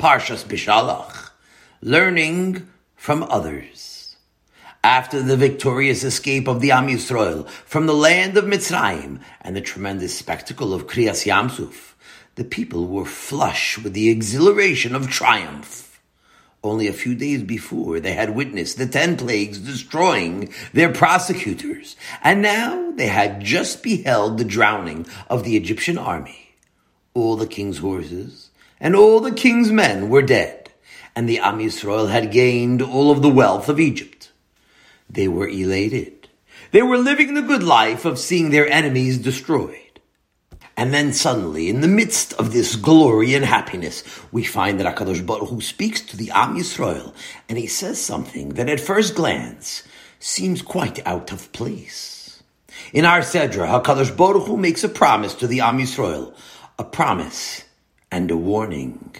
Parshas Bishalach, learning from others. After the victorious escape of the Am Yisrael from the land of Mitzrayim and the tremendous spectacle of Kriyas Yamsuf, the people were flush with the exhilaration of triumph. Only a few days before, they had witnessed the ten plagues destroying their prosecutors, and now they had just beheld the drowning of the Egyptian army. All the king's horses, and all the king's men were dead, and the Am Yisrael had gained all of the wealth of Egypt. They were elated. They were living the good life of seeing their enemies destroyed. And then suddenly, in the midst of this glory and happiness, we find that HaKadosh Baruch Hu speaks to the Am Yisrael, and he says something that at first glance seems quite out of place. In our Sedra, HaKadosh Baruch Hu makes a promise to the Am Yisrael, a promise and a warning.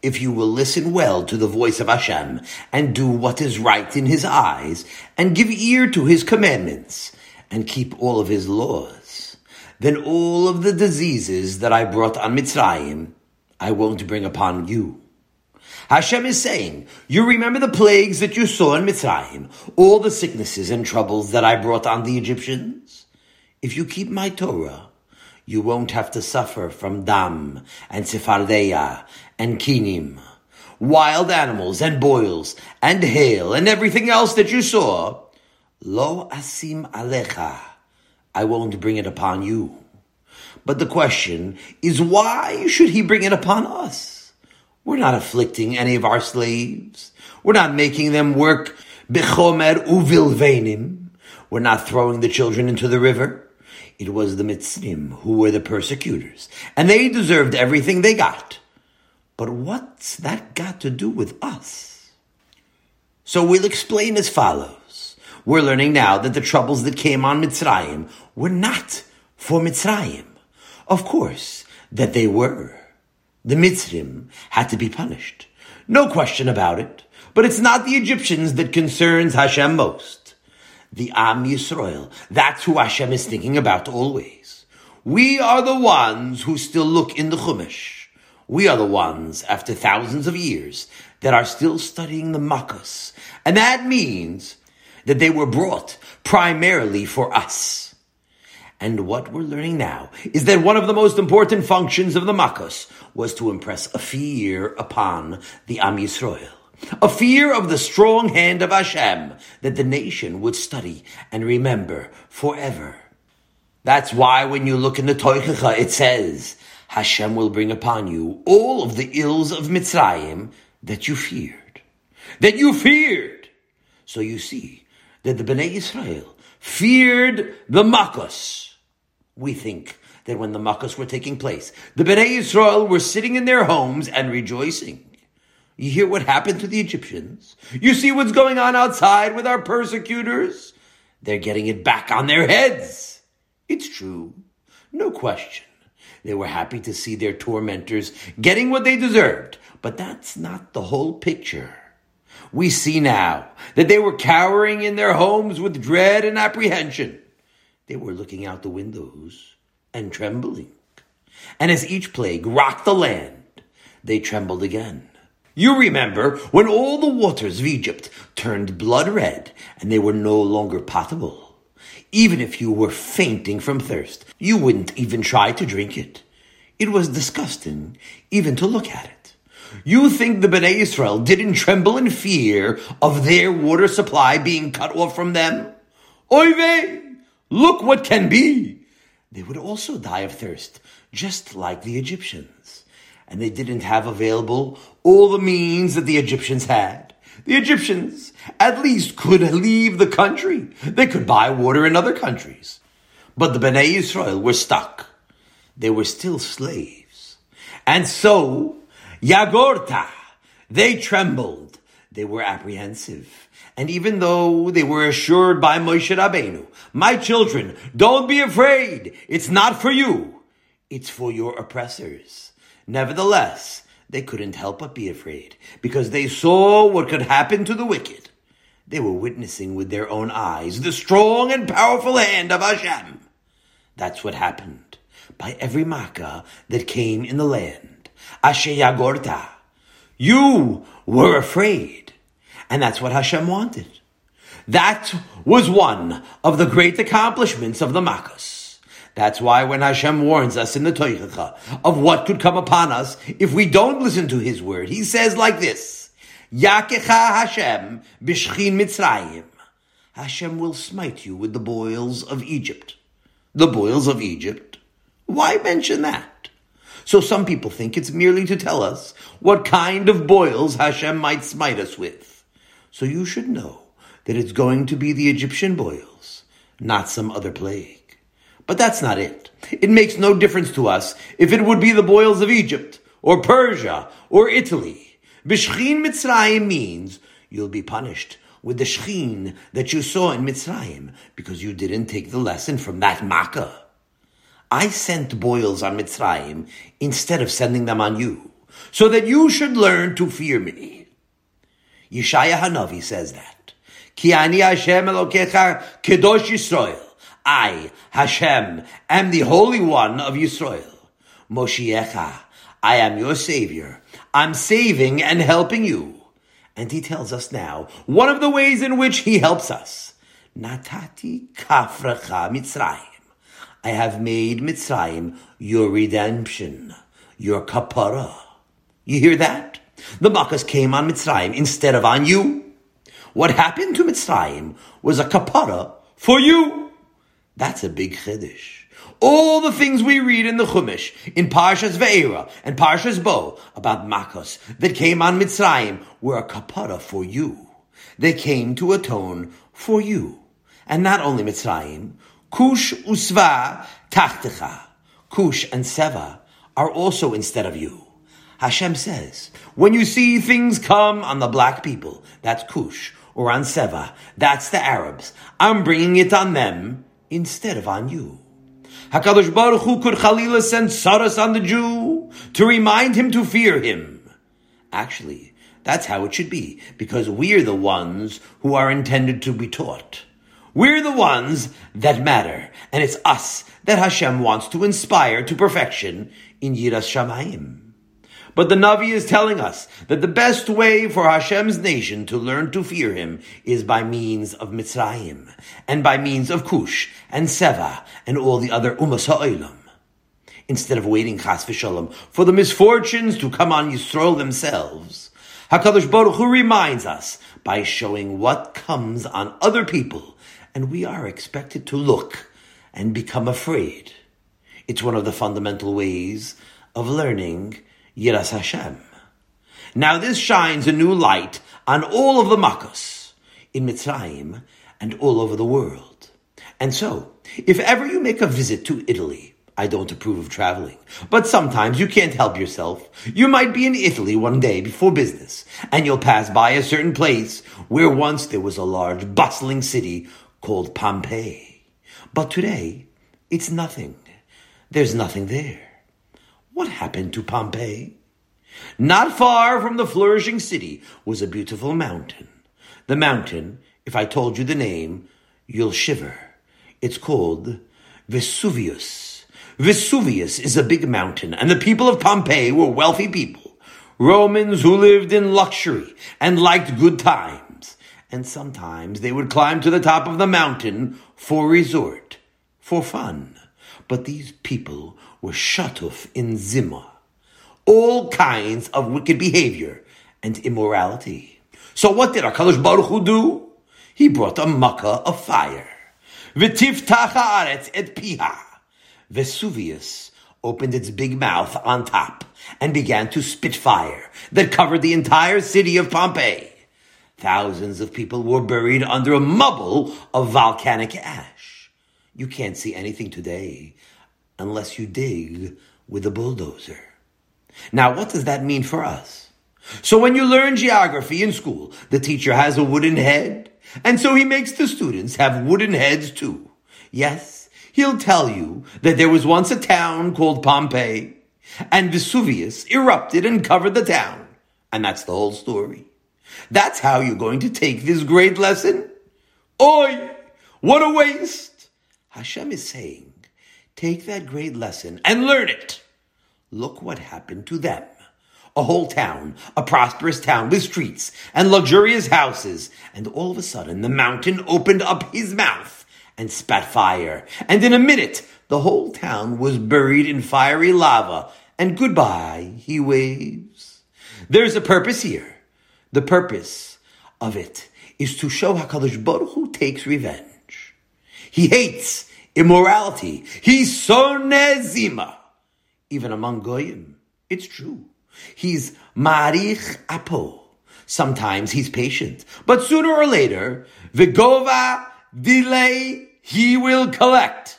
If you will listen well to the voice of Hashem and do what is right in his eyes and give ear to his commandments and keep all of his laws, then all of the diseases that I brought on Mitzrayim, I won't bring upon you. Hashem is saying, you remember the plagues that you saw in Mitzrayim, all the sicknesses and troubles that I brought on the Egyptians? If you keep my Torah, you won't have to suffer from dam and tzefardeia and kinim, wild animals and boils and hail and everything else that you saw. Lo asim alecha. I won't bring it upon you. But the question is why should he bring it upon us? We're not afflicting any of our slaves. We're not making them work bechomer uvilvenim. We're not throwing the children into the river. It was the Mitzrim who were the persecutors, and they deserved everything they got. But what's that got to do with us? So we'll explain as follows. We're learning now that the troubles that came on Mitzrayim were not for Mitzrayim. Of course, that they were. The Mitzrim had to be punished. No question about it. But it's not the Egyptians that concerns Hashem most the Am Yisrael. That's who Hashem is thinking about always. We are the ones who still look in the Chumash. We are the ones, after thousands of years, that are still studying the Makkas. And that means that they were brought primarily for us. And what we're learning now is that one of the most important functions of the Makkas was to impress a fear upon the Am Yisrael. A fear of the strong hand of Hashem that the nation would study and remember forever. That's why when you look in the Toichacha, it says, Hashem will bring upon you all of the ills of Mitzrayim that you feared. That you feared. So you see that the Bnei Israel feared the Makos. We think that when the Makos were taking place, the Bnei Israel were sitting in their homes and rejoicing. You hear what happened to the Egyptians? You see what's going on outside with our persecutors? They're getting it back on their heads. It's true. No question. They were happy to see their tormentors getting what they deserved, but that's not the whole picture. We see now that they were cowering in their homes with dread and apprehension. They were looking out the windows and trembling. And as each plague rocked the land, they trembled again. You remember when all the waters of Egypt turned blood red and they were no longer potable. Even if you were fainting from thirst, you wouldn't even try to drink it. It was disgusting even to look at it. You think the Bnei Israel didn't tremble in fear of their water supply being cut off from them? Oy vey! Look what can be! They would also die of thirst, just like the Egyptians and they didn't have available all the means that the Egyptians had. The Egyptians at least could leave the country. They could buy water in other countries. But the Bnei Israel were stuck. They were still slaves. And so, Yagorta, they trembled. They were apprehensive. And even though they were assured by Moshe Rabbeinu, my children, don't be afraid. It's not for you. It's for your oppressors. Nevertheless, they couldn't help but be afraid, because they saw what could happen to the wicked. They were witnessing with their own eyes the strong and powerful hand of Hashem. That's what happened by every Makkah that came in the land. Asher Yagorta. You were afraid. And that's what Hashem wanted. That was one of the great accomplishments of the Makkos. That's why when Hashem warns us in the Toichacha of what could come upon us if we don't listen to His word, He says like this, Yakecha Hashem b'shchin Mitzrayim. Hashem will smite you with the boils of Egypt. The boils of Egypt? Why mention that? So some people think it's merely to tell us what kind of boils Hashem might smite us with. So you should know that it's going to be the Egyptian boils, not some other plague. But that's not it. It makes no difference to us if it would be the boils of Egypt, or Persia, or Italy. Bishchin Mitzrayim means you'll be punished with the shchin that you saw in Mitzrayim because you didn't take the lesson from that makkah. I sent boils on Mitzrayim instead of sending them on you, so that you should learn to fear me. Yeshaya Hanavi says that. Ki ani Hashem Elokecha Kedosh Yisrael. I, Hashem, am the Holy One of Yisrael. Moshiecha, I am your Savior. I'm saving and helping you. And he tells us now one of the ways in which he helps us. Natati kafracha Mitzrayim. I have made Mitzrayim your redemption, your kapara. You hear that? The Makkos came on Mitzrayim instead of on you. What happened to Mitzrayim was a kapara for you. That's a big chiddush. All the things we read in the Chumash, in Parshas Ve'era and Parshas Bo about Makkos that came on Mitzrayim were a kapara for you. They came to atone for you. And not only Mitzrayim, Kush usva tachtecha. Kush and Seva are also instead of you. Hashem says, when you see things come on the black people, that's Kush, or on Seva, that's the Arabs. I'm bringing it on them instead of on you. Hakadosh Baruch Hu could Chalila send tzaras on the Jew to remind him to fear him. Actually, that's how it should be, because we're the ones who are intended to be taught. We're the ones that matter, and it's us that Hashem wants to inspire to perfection in Yiras Shamayim. But the Navi is telling us that the best way for Hashem's nation to learn to fear Him is by means of Mitzrayim, and by means of Kush, and Seva, and all the other Umas Ha'olam. Instead of waiting, Chas v'shalom, for the misfortunes to come on Yisrael themselves, HaKadosh Baruch Hu reminds us by showing what comes on other people, and we are expected to look and become afraid. It's one of the fundamental ways of learning Yiras Hashem. Now this shines a new light on all of the Makkos in Mitzrayim and all over the world. And so, if ever you make a visit to Italy, I don't approve of traveling, but sometimes you can't help yourself. You might be in Italy one day before business, and you'll pass by a certain place where once there was a large bustling city called Pompeii. But today, it's nothing. There's nothing there. What happened to Pompeii? Not far from the flourishing city was a beautiful mountain. The mountain, if I told you the name, you'll shiver. It's called Vesuvius. Vesuvius is a big mountain, and the people of Pompeii were wealthy people. Romans who lived in luxury and liked good times. And sometimes they would climb to the top of the mountain for resort, for fun. But these people were shatuf in zimah, all kinds of wicked behavior and immorality. So what did Hakadosh Baruch Hu do? He brought a makkah of fire. V'tiftach haaretz et piha. Vesuvius opened its big mouth on top and began to spit fire that covered the entire city of Pompeii. Thousands of people were buried under a mubble of volcanic ash. You can't see anything today unless you dig with a bulldozer. Now, what does that mean for us? So when you learn geography in school, the teacher has a wooden head, and so he makes the students have wooden heads too. Yes, he'll tell you that there was once a town called Pompeii, and Vesuvius erupted and covered the town. And that's the whole story. That's how you're going to take this great lesson? Oi! What a waste! Hashem is saying, Take that great lesson and learn it. Look what happened to them. a whole town, a prosperous town with streets and luxurious houses, and all of a sudden the mountain opened up his mouth and spat fire, and in a minute the whole town was buried in fiery lava, and goodbye he waves. There's a purpose here. The purpose of it is to show HaKadosh Baruch Hu takes revenge. He hates immorality. He's sonezima. Even among goyim, it's true. He's marich apo. Sometimes he's patient, but sooner or later, vigova delay, he will collect.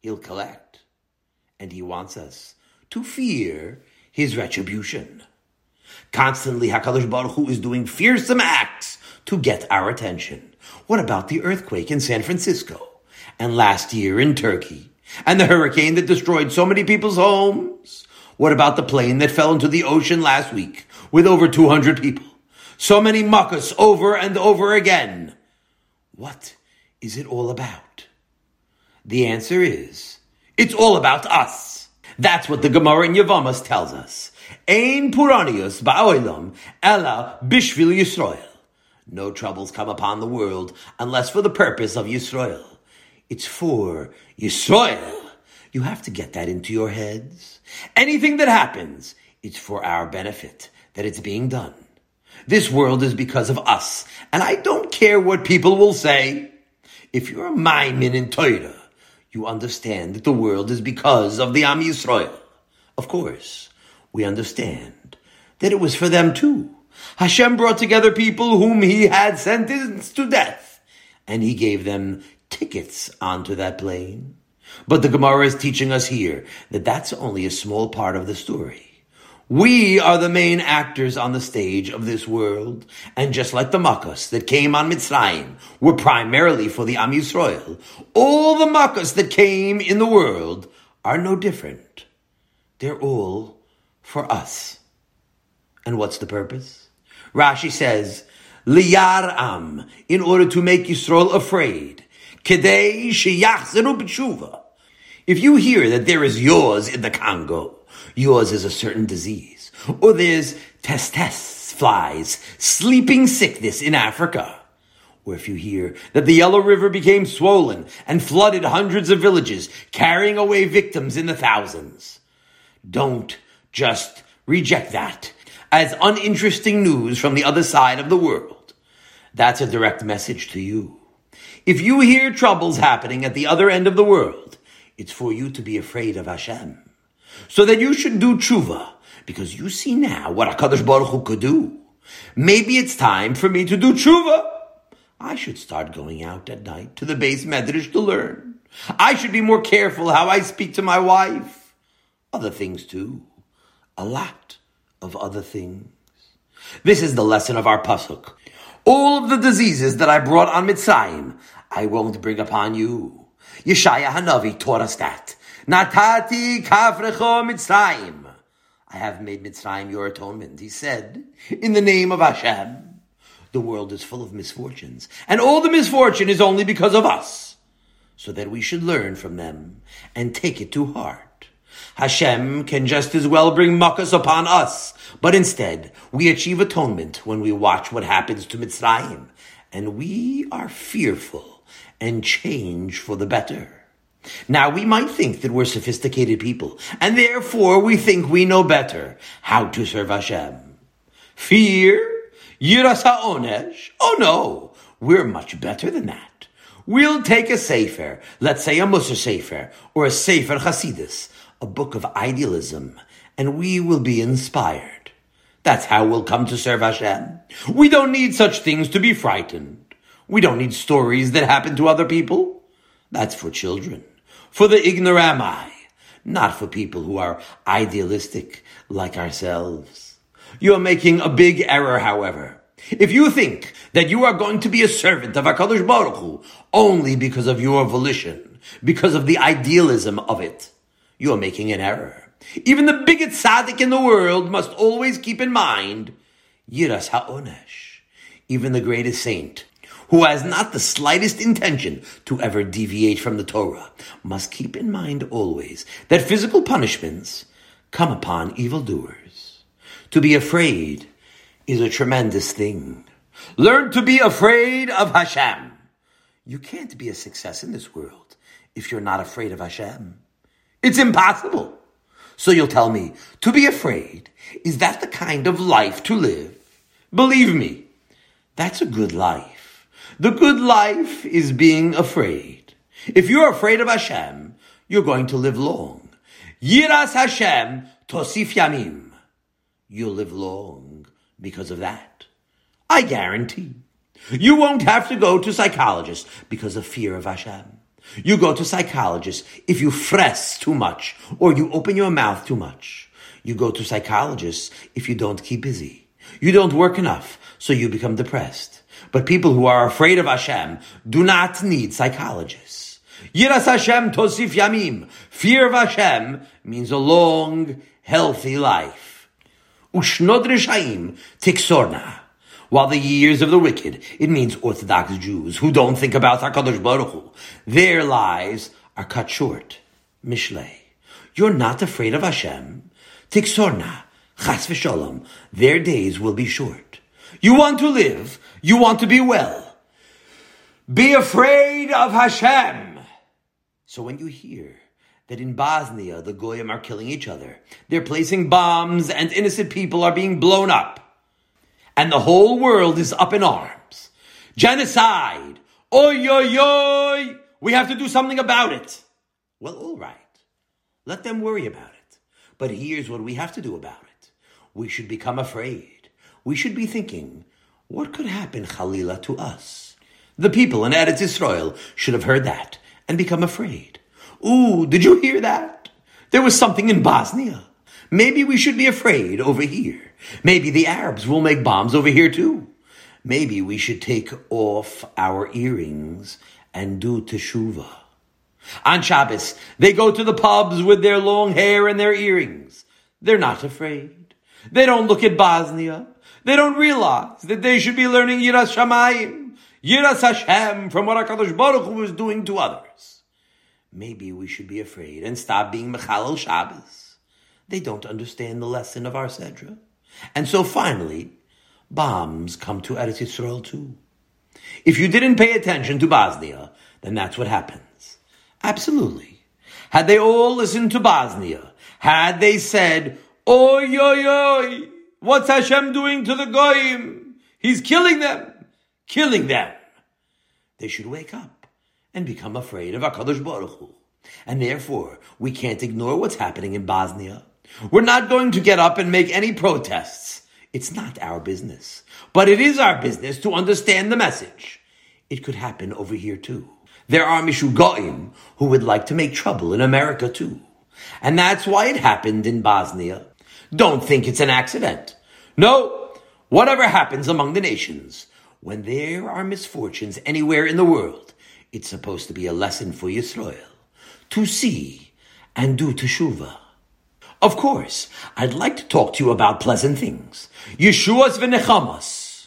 He'll collect. And he wants us to fear his retribution. Constantly, HaKadosh Baruch Hu is doing fearsome acts to get our attention. What about the earthquake in San Francisco? And last year in Turkey? And the hurricane that destroyed so many people's homes? What about the plane that fell into the ocean last week with over 200 people? So many makkos over and over again. What is it all about? The answer is, it's all about us. That's what the Gemara in Yevamos tells us. Ein puranius ba'olam ella bishvil Yisrael. No troubles come upon the world unless for the purpose of Yisrael. It's for Yisrael. You have to get that into your heads. Anything that happens, it's for our benefit that it's being done. This world is because of us, and I don't care what people will say. If you're a Maimin in Torah, you understand that the world is because of the Am Yisrael. Of course, we understand that it was for them too. Hashem brought together people whom he had sentenced to death, and he gave them tickets onto that plane. But the Gemara is teaching us here that that's only a small part of the story. We are the main actors on the stage of this world, and just like the makkos that came on Mitzrayim were primarily for the Am Yisrael, all the makkos that came in the world are no different. They're all for us. And what's the purpose? Rashi says, Liyar Am, in order to make Yisrael afraid, Kedei b'tshuva. If you hear that there is yaws in the Congo, yaws is a certain disease, or there's tsetse flies, sleeping sickness in Africa, or if you hear that the Yellow River became swollen and flooded hundreds of villages, carrying away victims in the thousands, don't just reject that as uninteresting news from the other side of the world. That's a direct message to you. If you hear troubles happening at the other end of the world, it's for you to be afraid of Hashem. So that you should do tshuva, because you see now what HaKadosh Baruch Hu could do. Maybe it's time for me to do tshuva. I should start going out at night to the beis medrash to learn. I should be more careful how I speak to my wife. Other things too. A lot of other things. This is the lesson of our pasuk. All of the diseases that I brought on Mitzrayim, I won't bring upon you. Yeshaya Hanavi taught us that. Natati kafrecho Mitzrayim. I have made Mitzrayim your atonement. He said, in the name of Hashem. The world is full of misfortunes, and all the misfortune is only because of us, so that we should learn from them and take it to heart. Hashem can just as well bring makas upon us, but instead we achieve atonement when we watch what happens to Mitzrayim, and we are fearful and change for the better. Now we might think that we're sophisticated people, and therefore we think we know better how to serve Hashem. Fear? Yiras ha'onesh? Oh no, we're much better than that. We'll take a sefer, let's say a Musar sefer, or a sefer Chasidus, a book of idealism, and we will be inspired. That's how we'll come to serve Hashem. We don't need such things to be frightened. We don't need stories that happen to other people. That's for children, for the ignorami, not for people who are idealistic like ourselves. You're making a big error, however. If you think that you are going to be a servant of HaKadosh Baruch Hu only because of your volition, because of the idealism of it, you are making an error. Even the biggest tzaddik in the world must always keep in mind Yiras Ha'onesh. Even the greatest saint who has not the slightest intention to ever deviate from the Torah, must keep in mind always that physical punishments come upon evildoers. To be afraid is a tremendous thing. Learn to be afraid of Hashem. You can't be a success in this world if you're not afraid of Hashem. It's impossible. So you'll tell me, to be afraid, is that the kind of life to live? Believe me, that's a good life. The good life is being afraid. If you're afraid of Hashem, you're going to live long. Yiras Hashem tosif yamim. You'll live long because of that. I guarantee. You won't have to go to psychologists because of fear of Hashem. You go to psychologists if you fress too much or you open your mouth too much. You go to psychologists if you don't keep busy. You don't work enough, so you become depressed. But people who are afraid of Hashem do not need psychologists. Yiras Hashem tosif yamim. Fear of Hashem means a long, healthy life. Ushnod reshaim tiksorna. While the years of the wicked, it means Orthodox Jews who don't think about HaKadosh Baruch Hu. Their lives are cut short. Mishle. You're not afraid of Hashem. Tiksorna. Chas v'sholom. Their days will be short. You want to live. You want to be well. Be afraid of Hashem. So when you hear that in Bosnia the Goyim are killing each other, they're placing bombs and innocent people are being blown up, and the whole world is up in arms. Genocide! Oi, oi, oi! We have to do something about it. Well, all right. Let them worry about it. But here's what we have to do about it. We should become afraid. We should be thinking, what could happen, Khalila, to us? The people in Eretz Israel should have heard that and become afraid. Ooh, did you hear that? There was something in Bosnia. Maybe we should be afraid over here. Maybe the Arabs will make bombs over here too. Maybe we should take off our earrings and do teshuvah. On Shabbos, they go to the pubs with their long hair and their earrings. They're not afraid. They don't look at Bosnia. They don't realize that they should be learning Yiras Shamayim, Yiras Hashem from what HaKadosh Baruch Hu is doing to others. Maybe we should be afraid and stop being Mechalel Shabbos. They don't understand the lesson of our Sedra. And so finally, bombs come to Eretz Yisrael too. If you didn't pay attention to Bosnia, then that's what happens. Absolutely. Had they all listened to Bosnia, had they said, Oi, oi, oi, what's Hashem doing to the Goyim? He's killing them, killing them. They should wake up and become afraid of HaKadosh Baruch Hu. And therefore, we can't ignore what's happening in Bosnia. We're not going to get up and make any protests. It's not our business. But it is our business to understand the message. It could happen over here too. There are Mishugoim who would like to make trouble in America too. And that's why it happened in Bosnia. Don't think it's an accident. No, whatever happens among the nations, when there are misfortunes anywhere in the world, it's supposed to be a lesson for Yisrael to see and do teshuvah. Of course, I'd like to talk to you about pleasant things. Yeshua's v'nechamas.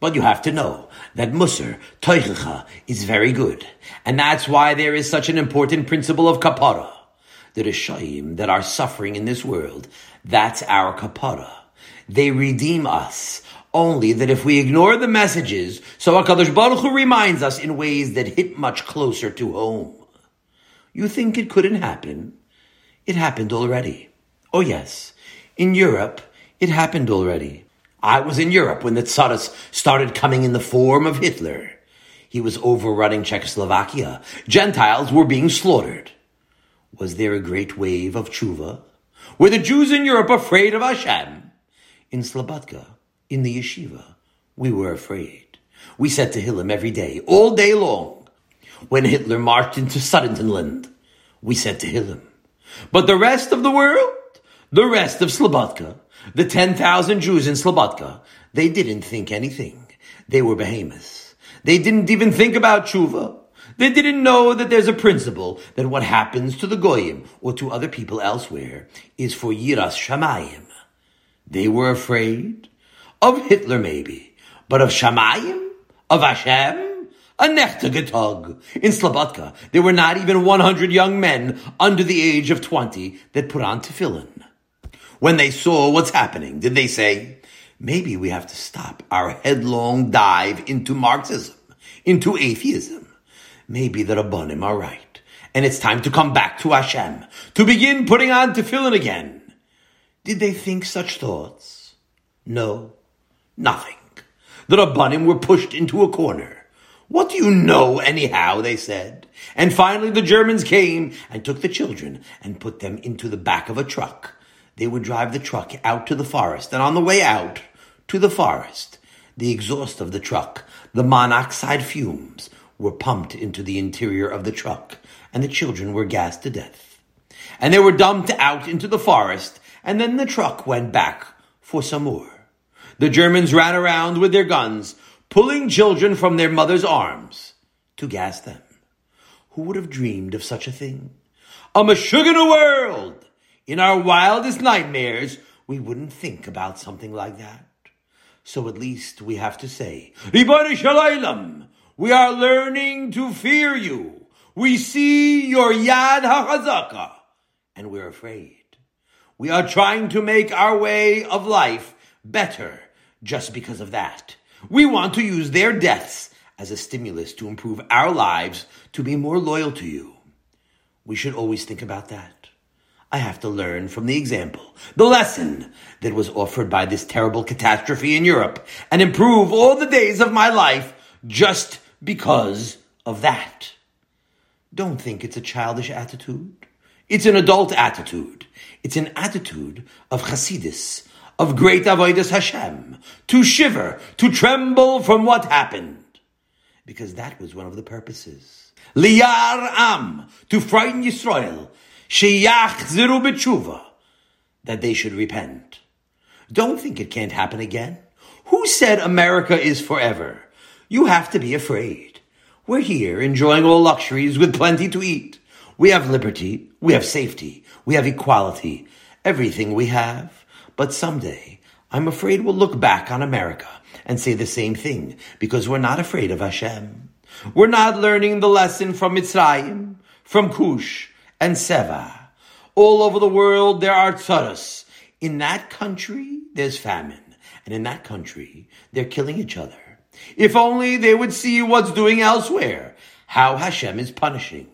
But you have to know that Musar, Toichacha, is very good. And that's why there is such an important principle of kapara. The Rishayim that are suffering in this world, that's our kapara. They redeem us. Only that if we ignore the messages, so HaKadosh Baruch Hu reminds us in ways that hit much closer to home. You think it couldn't happen? It happened already. Oh yes, in Europe, it happened already. I was in Europe when the Tsaras started coming in the form of Hitler. He was overrunning Czechoslovakia. Gentiles were being slaughtered. Was there a great wave of tshuva? Were the Jews in Europe afraid of Hashem? In Slobodka, in the yeshiva, we were afraid. We said Tehillim every day, all day long. When Hitler marched into Sudetenland, we said Tehillim. But the rest of the world, the rest of Slobodka, the 10,000 Jews in Slobodka, they didn't think anything. They were behemoths. They didn't even think about tshuva. They didn't know that there's a principle that what happens to the goyim or to other people elsewhere is for yiras shamayim. They were afraid of Hitler, maybe, but of shamayim, of Hashem, a nechtagatog. In Slobodka, there were not even 100 young men under the age of 20 that put on tefillin. when they saw what's happening? Did they say, maybe we have to stop our headlong dive into Marxism, into atheism? Maybe the Rabbanim are right, and it's time to come back to Hashem, to begin putting on tefillin again. Did they think such thoughts? No, nothing. The Rabbanim were pushed into a corner. What do you know anyhow, they said. And finally the Germans came and took the children and put them into the back of a truck. They would drive the truck out to the forest, and on the way out to the forest, the exhaust of the truck, the monoxide fumes, were pumped into the interior of the truck, and the children were gassed to death. And they were dumped out into the forest, and then the truck went back for some more. The Germans ran around with their guns, pulling children from their mother's arms to gas them. Who would have dreamed of such a thing? A Meshuggah world! In our wildest nightmares, we wouldn't think about something like that. So at least we have to say, Ribono Shel Olam, we are learning to fear you. We see your Yad HaChazaka, and we're afraid. We are trying to make our way of life better just because of that. We want to use their deaths as a stimulus to improve our lives to be more loyal to you. We should always think about that. I have to learn from the example, the lesson that was offered by this terrible catastrophe in Europe, and improve all the days of my life just because of that. Don't think it's a childish attitude. It's an adult attitude. It's an attitude of Hasidus, of great avodas Hashem, to shiver, to tremble from what happened. Because that was one of the purposes. Liyar Am, to frighten Yisrael, sheyach ziru b'tshuva, that they should repent. Don't think it can't happen again. Who said America is forever? You have to be afraid. We're here enjoying all luxuries with plenty to eat. We have liberty, we have safety, we have equality, everything we have. But someday, I'm afraid we'll look back on America and say the same thing because we're not afraid of Hashem. We're not learning the lesson from Mitzrayim, from Cush and Seva. All over the world, there are tzaras. In that country, there's famine. And in that country, they're killing each other. If only they would see what's doing elsewhere, how Hashem is punishing.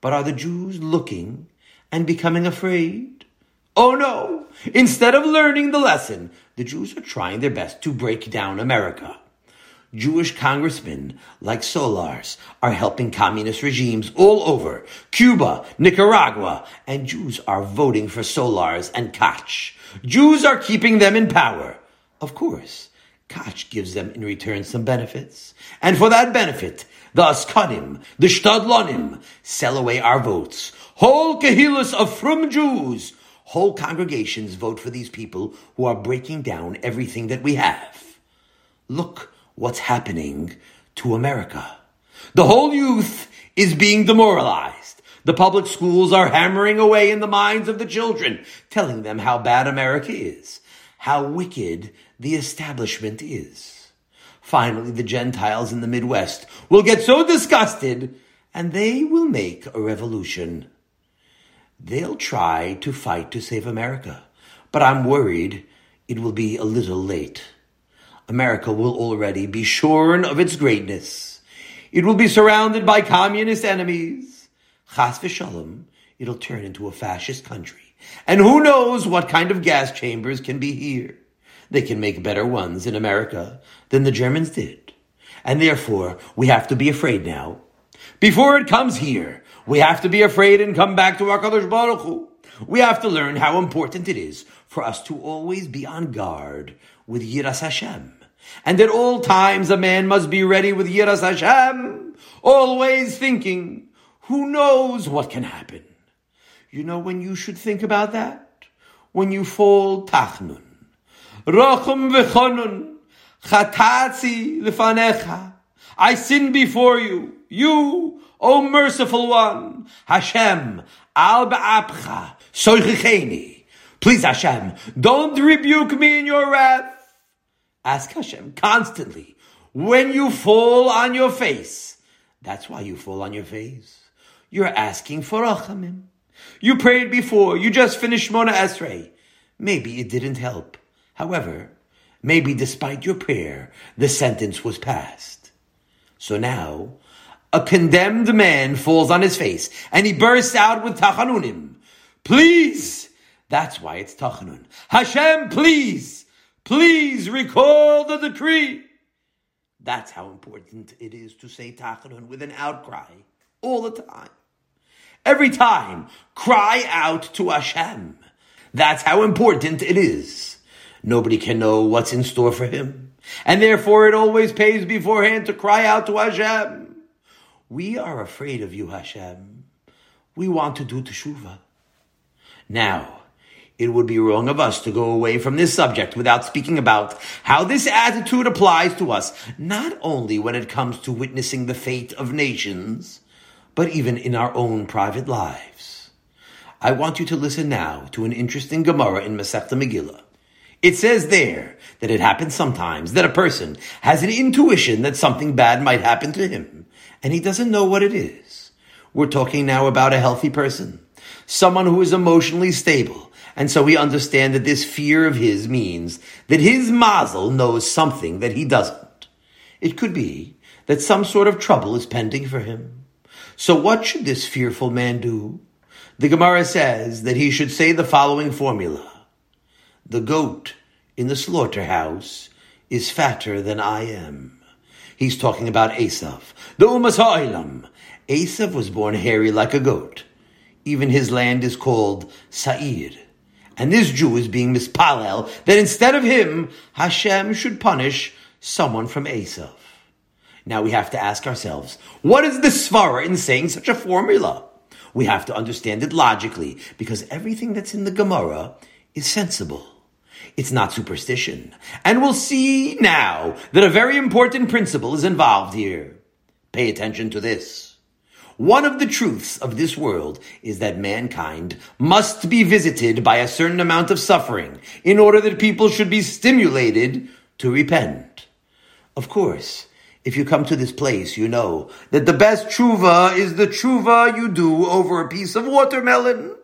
But are the Jews looking and becoming afraid? Oh no! Instead of learning the lesson, the Jews are trying their best to break down America. Jewish congressmen like Solarz are helping communist regimes all over Cuba, Nicaragua, and Jews are voting for Solarz and Koch. Jews are keeping them in power. Of course, Koch gives them in return some benefits. And for that benefit, the Askanim, the Shtadlonim, sell away our votes. Whole kahilus of frum Jews Whole congregations vote for these people who are breaking down everything that we have. Look what's happening to America. The whole youth is being demoralized. The public schools are hammering away in the minds of the children, telling them how bad America is, how wicked the establishment is. Finally, the Gentiles in the Midwest will get so disgusted and they will make a revolution. They'll try to fight to save America, but I'm worried it will be a little late. America will already be shorn of its greatness. It will be surrounded by communist enemies. Chas v'shalom, it'll turn into a fascist country. And who knows what kind of gas chambers can be here. They can make better ones in America than the Germans did. And therefore, we have to be afraid now. Before it comes here, we have to be afraid and come back to HaKadosh Baruch Hu. We have to learn how important it is for us to always be on guard with Yiras Hashem. And at all times a man must be ready with Yiras Hashem, always thinking, who knows what can happen? You know when you should think about that? When you fall tachnun. Rachum v'chonun, chatatzi lefanecha. I sin before you. You O merciful one, Hashem, al ba'apcha, soichecheni. Please, Hashem, don't rebuke me in your wrath. Ask Hashem constantly. When you fall on your face, that's why you fall on your face. You're asking for rachamim. You prayed before. You just finished Mona Esrei. Maybe it didn't help. However, maybe despite your prayer, the sentence was passed. So now, a condemned man falls on his face and he bursts out with tachanunim. Please! That's why it's tachanun. Hashem, please! Please recall the decree! That's how important it is to say tachanun with an outcry all the time. Every time, cry out to Hashem. That's how important it is. Nobody can know what's in store for him. And therefore it always pays beforehand to cry out to Hashem. We are afraid of you, Hashem. We want to do teshuvah. Now, it would be wrong of us to go away from this subject without speaking about how this attitude applies to us, not only when it comes to witnessing the fate of nations, but even in our own private lives. I want you to listen now to an interesting Gemara in Masechta Megillah. It says there that it happens sometimes that a person has an intuition that something bad might happen to him, and he doesn't know what it is. We're talking now about a healthy person, someone who is emotionally stable, and so we understand that this fear of his means that his mazel knows something that he doesn't. It could be that some sort of trouble is pending for him. So what should this fearful man do? The Gemara says that he should say the following formula. The goat in the slaughterhouse is fatter than I am. He's talking about Esav. The Umas Ha'ilam. Esav was born hairy like a goat. Even his land is called Sa'ir. And this Jew is being mispalel that instead of him, Hashem should punish someone from Esav. Now we have to ask ourselves, what is the svara in saying such a formula? We have to understand it logically because everything that's in the Gemara is sensible. It's not superstition. And we'll see now that a very important principle is involved here. Pay attention to this. One of the truths of this world is that mankind must be visited by a certain amount of suffering in order that people should be stimulated to repent. Of course, if you come to this place, you know that the best tshuva is the tshuva you do over a piece of watermelon.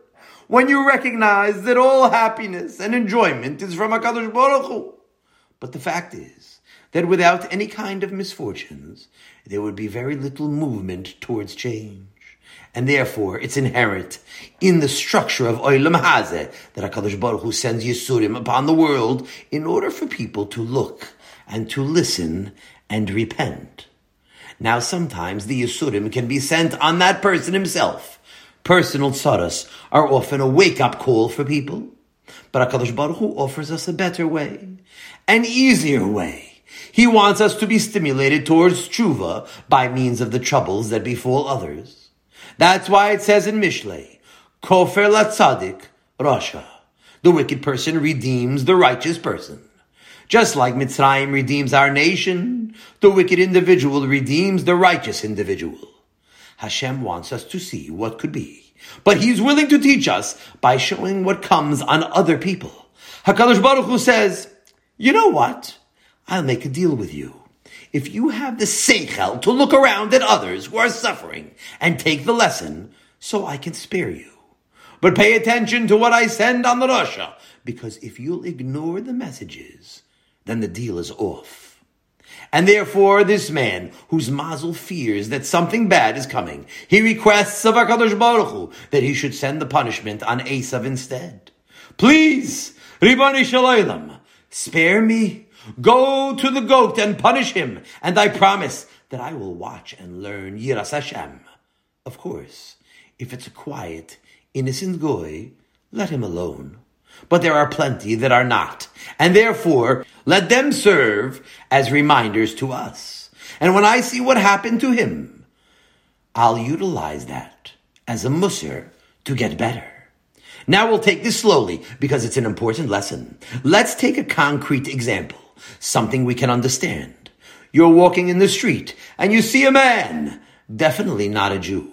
When you recognize that all happiness and enjoyment is from HaKadosh Baruch Hu. But the fact is that without any kind of misfortunes, there would be very little movement towards change. And therefore, it's inherent in the structure of Olam Hazeh that HaKadosh Baruch Hu sends Yisurim upon the world in order for people to look and to listen and repent. Now, sometimes the Yisurim can be sent on that person himself. Personal tzaras are often a wake-up call for people. But HaKadosh Baruch Hu offers us a better way, an easier way. He wants us to be stimulated towards tshuva by means of the troubles that befall others. That's why it says in Mishlei, Kofer latzadik rasha. The wicked person redeems the righteous person. Just like Mitzrayim redeems our nation, the wicked individual redeems the righteous individual. Hashem wants us to see what could be, but He's willing to teach us by showing what comes on other people. Hakadosh Baruch Hu says, "You know what? I'll make a deal with you. If you have the seichel to look around at others who are suffering and take the lesson, so I can spare you. But pay attention to what I send on the rasha, because if you'll ignore the messages, then the deal is off. And therefore, this man, whose mazel fears that something bad is coming, he requests of HaKadosh Baruch Hu that he should send the punishment on Esav instead. Please, Ribono Shel Olam, spare me. Go to the goat and punish him, and I promise that I will watch and learn Yiras Hashem. Of course, if it's a quiet, innocent goy, let him alone but there are plenty that are not. And therefore, let them serve as reminders to us. And when I see what happened to him, I'll utilize that as a musser to get better. Now we'll take this slowly because it's an important lesson. Let's take a concrete example, something we can understand. You're walking in the street and you see a man, definitely not a Jew.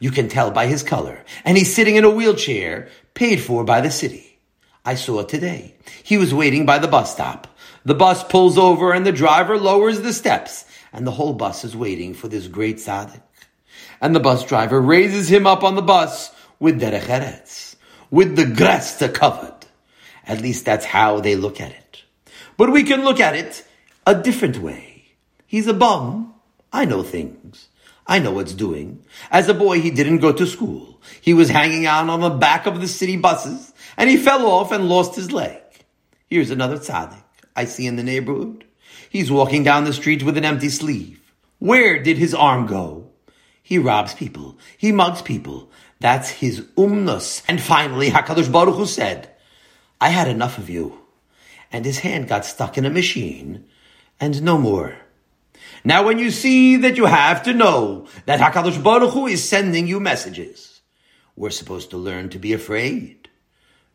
You can tell by his color, and he's sitting in a wheelchair paid for by the city. I saw it today. He was waiting by the bus stop. The bus pulls over and the driver lowers the steps and the whole bus is waiting for this great tzaddik. And the bus driver raises him up on the bus with derech eretz, with the gresta covered. At least that's how they look at it. But we can look at it a different way. He's a bum. I know things. I know what's doing. As a boy, he didn't go to school. He was hanging out on the back of the city buses, and he fell off and lost his leg. Here's another tzaddik I see in the neighborhood. He's walking down the street with an empty sleeve. Where did his arm go? He robs people. He mugs people. That's his umnus. And finally, HaKadosh Baruch Hu said, I had enough of you. And his hand got stuck in a machine, and no more. Now when you see that you have to know that HaKadosh Baruch Hu is sending you messages, we're supposed to learn to be afraid.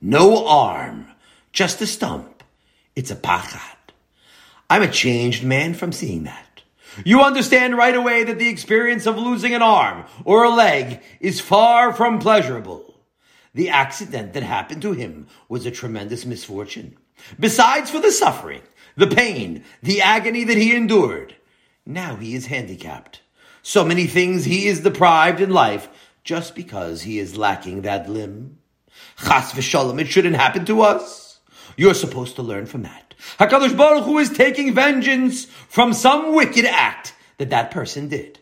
No arm, just a stump. It's a pachad. I'm a changed man from seeing that. You understand right away that the experience of losing an arm or a leg is far from pleasurable. The accident that happened to him was a tremendous misfortune. Besides for the suffering, the pain, the agony that he endured, now he is handicapped. So many things he is deprived in life just because he is lacking that limb. Chas v'shalom, it shouldn't happen to us. You're supposed to learn from that. HaKadosh Baruch Hu is taking vengeance from some wicked act that that person did.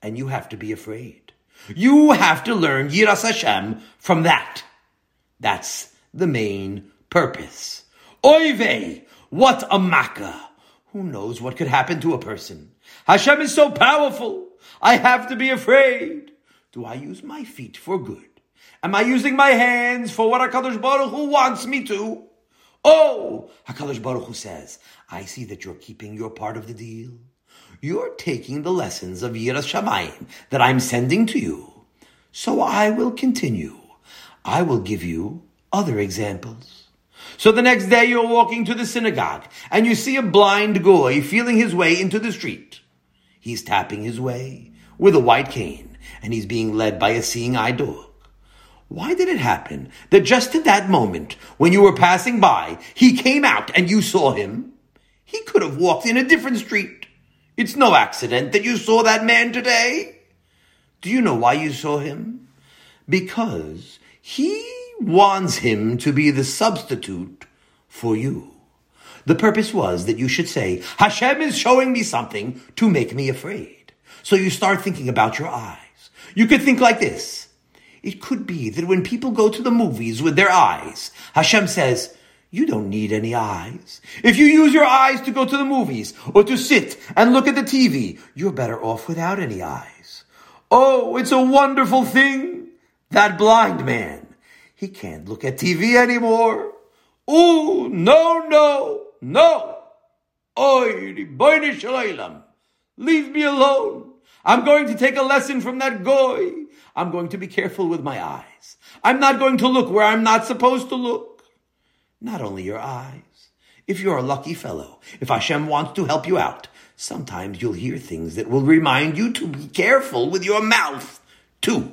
And you have to be afraid. You have to learn Yiras Hashem from that. That's the main purpose. Oive, what a makkah. Who knows what could happen to a person? Hashem is so powerful. I have to be afraid. Do I use my feet for good? Am I using my hands for what HaKadosh Baruch Hu wants me to? Oh, HaKadosh Baruch Hu says, I see that you're keeping your part of the deal. You're taking the lessons of Yiras Shamayim that I'm sending to you. So I will continue. I will give you other examples. So the next day you're walking to the synagogue and you see a blind goy feeling his way into the street. He's tapping his way with a white cane and he's being led by a seeing eye. Why did it happen that just at that moment, when you were passing by, he came out and you saw him? He could have walked in a different street. It's no accident that you saw that man today. Do you know why you saw him? Because he wants him to be the substitute for you. The purpose was that you should say, Hashem is showing me something to make me afraid. So you start thinking about your eyes. You could think like this. It could be that when people go to the movies with their eyes, Hashem says, you don't need any eyes. If you use your eyes to go to the movies or to sit and look at the TV, you're better off without any eyes. Oh, it's a wonderful thing. That blind man. He can't look at TV anymore. Oh, no, no, no. Oy, Leave me alone. I'm going to take a lesson from that goy. I'm going to be careful with my eyes. I'm not going to look where I'm not supposed to look. Not only your eyes. If you're a lucky fellow, if Hashem wants to help you out, sometimes you'll hear things that will remind you to be careful with your mouth, too.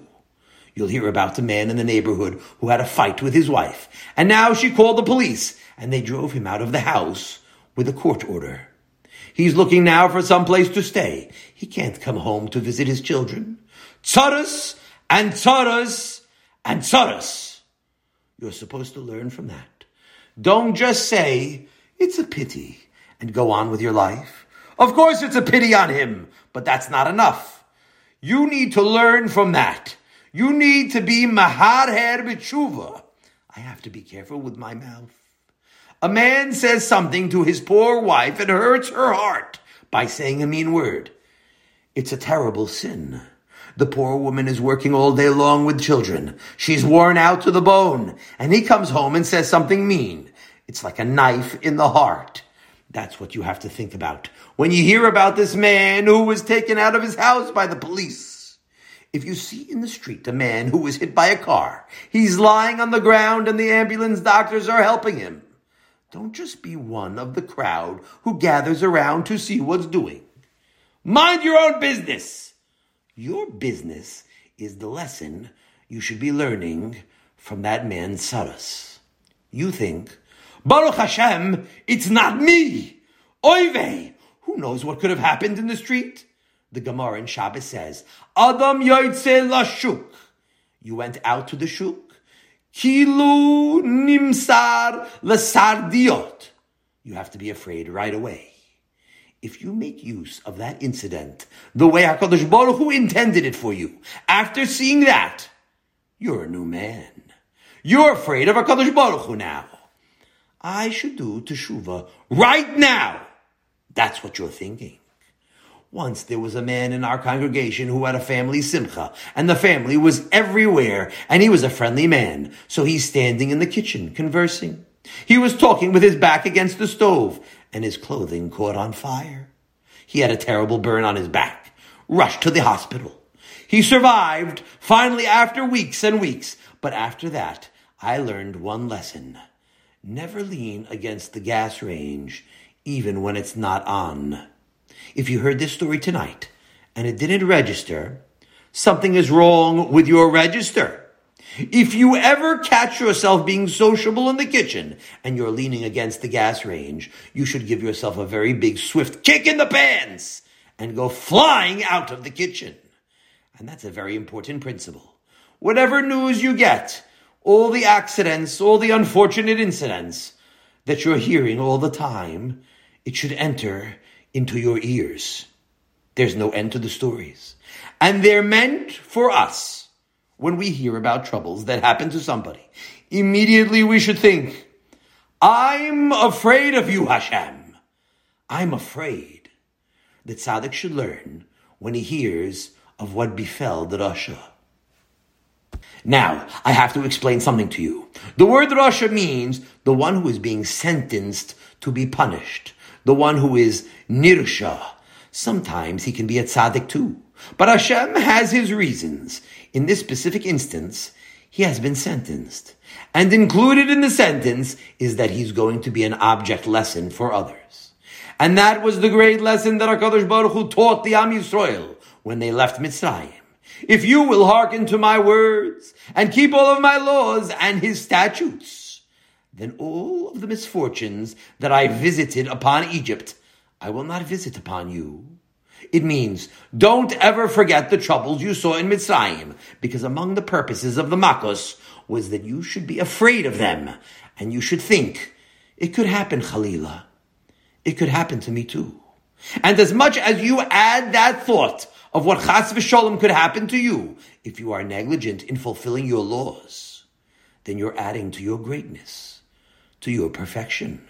You'll hear about the man in the neighborhood who had a fight with his wife, and now she called the police, and they drove him out of the house with a court order. He's looking now for some place to stay. He can't come home to visit his children. Tzaras and tzaras and tzaras. You're supposed to learn from that. Don't just say, it's a pity, and go on with your life. Of course it's a pity on him, but that's not enough. You need to learn from that. You need to be maharher b'tshuva. I have to be careful with my mouth. A man says something to his poor wife and hurts her heart by saying a mean word. It's a terrible sin. The poor woman is working all day long with children. She's worn out to the bone. And he comes home and says something mean. It's like a knife in the heart. That's what you have to think about when you hear about this man who was taken out of his house by the police. If you see in the street a man who was hit by a car, he's lying on the ground and the ambulance doctors are helping him. Don't just be one of the crowd who gathers around to see what's doing. Mind your own business. Your business is the lesson you should be learning from that man tzaras. You think, Baruch Hashem, it's not me. Oive, who knows what could have happened in the street? The Gemara in Shabbos says, Adam yoitze lashuk. You went out to the shuk. Kilu nimsar lesardiot. You have to be afraid right away. If you make use of that incident the way HaKadosh Baruch Hu intended it for you, after seeing that, you're a new man. You're afraid of HaKadosh Baruch Hu now. I should do teshuva right now. That's what you're thinking. Once there was a man in our congregation who had a family simcha, and the family was everywhere, and he was a friendly man. So he's standing in the kitchen conversing. He was talking with his back against the stove, and his clothing caught on fire. He had a terrible burn on his back, rushed to the hospital. He survived, finally, after weeks and weeks. But after that, I learned one lesson. Never lean against the gas range, even when it's not on. If you heard this story tonight and it didn't register, something is wrong with your register. If you ever catch yourself being sociable in the kitchen and you're leaning against the gas range, you should give yourself a very big swift kick in the pants and go flying out of the kitchen. And that's a very important principle. Whatever news you get, all the accidents, all the unfortunate incidents that you're hearing all the time, it should enter into your ears. There's no end to the stories. And they're meant for us when we hear about troubles that happen to somebody. Immediately we should think, I'm afraid of you, Hashem. I'm afraid that Tzaddik should learn when he hears of what befell the Rasha. Now, I have to explain something to you. The word Rasha means the one who is being sentenced to be punished the one who is nirsha. Sometimes he can be a tzaddik too. But Hashem has his reasons. In this specific instance, he has been sentenced. And included in the sentence is that he's going to be an object lesson for others. And that was the great lesson that HaKadosh Baruch Hu taught the Am Yisrael when they left Mitzrayim. If you will hearken to my words and keep all of my laws and his statutes, then all of the misfortunes that I visited upon Egypt, I will not visit upon you. It means don't ever forget the troubles you saw in Mitzrayim, because among the purposes of the Makkos was that you should be afraid of them, and you should think, it could happen, Khalila. It could happen to me too. And as much as you add that thought of what chas v'sholem could happen to you if you are negligent in fulfilling your laws, then you're adding to your greatness to your perfection.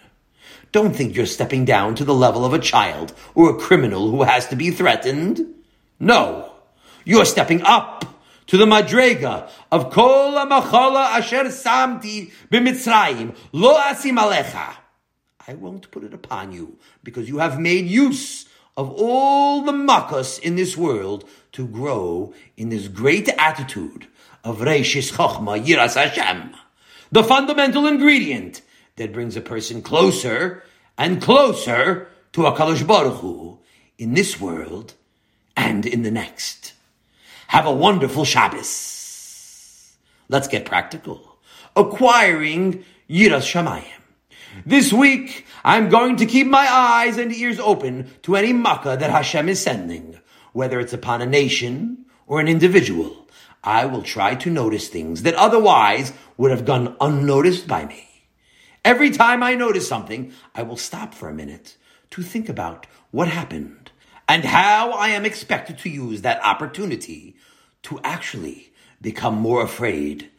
Don't think you're stepping down to the level of a child or a criminal who has to be threatened. No, you're stepping up to the madrega of kol machala asher samti b'mitzrayim lo asim alecha. I won't put it upon you because you have made use of all the makkos in this world to grow in this great attitude of reishis chochma yiras Hashem. The fundamental ingredient that brings a person closer and closer to HaKadosh Baruch Hu in this world and in the next. Have a wonderful Shabbos. Let's get practical. Acquiring Yiras Shamayim. This week, I'm going to keep my eyes and ears open to any makkah that Hashem is sending, whether it's upon a nation or an individual. I will try to notice things that otherwise would have gone unnoticed by me. Every time I notice something, I will stop for a minute to think about what happened and how I am expected to use that opportunity to actually become more afraid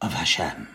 of Hashem.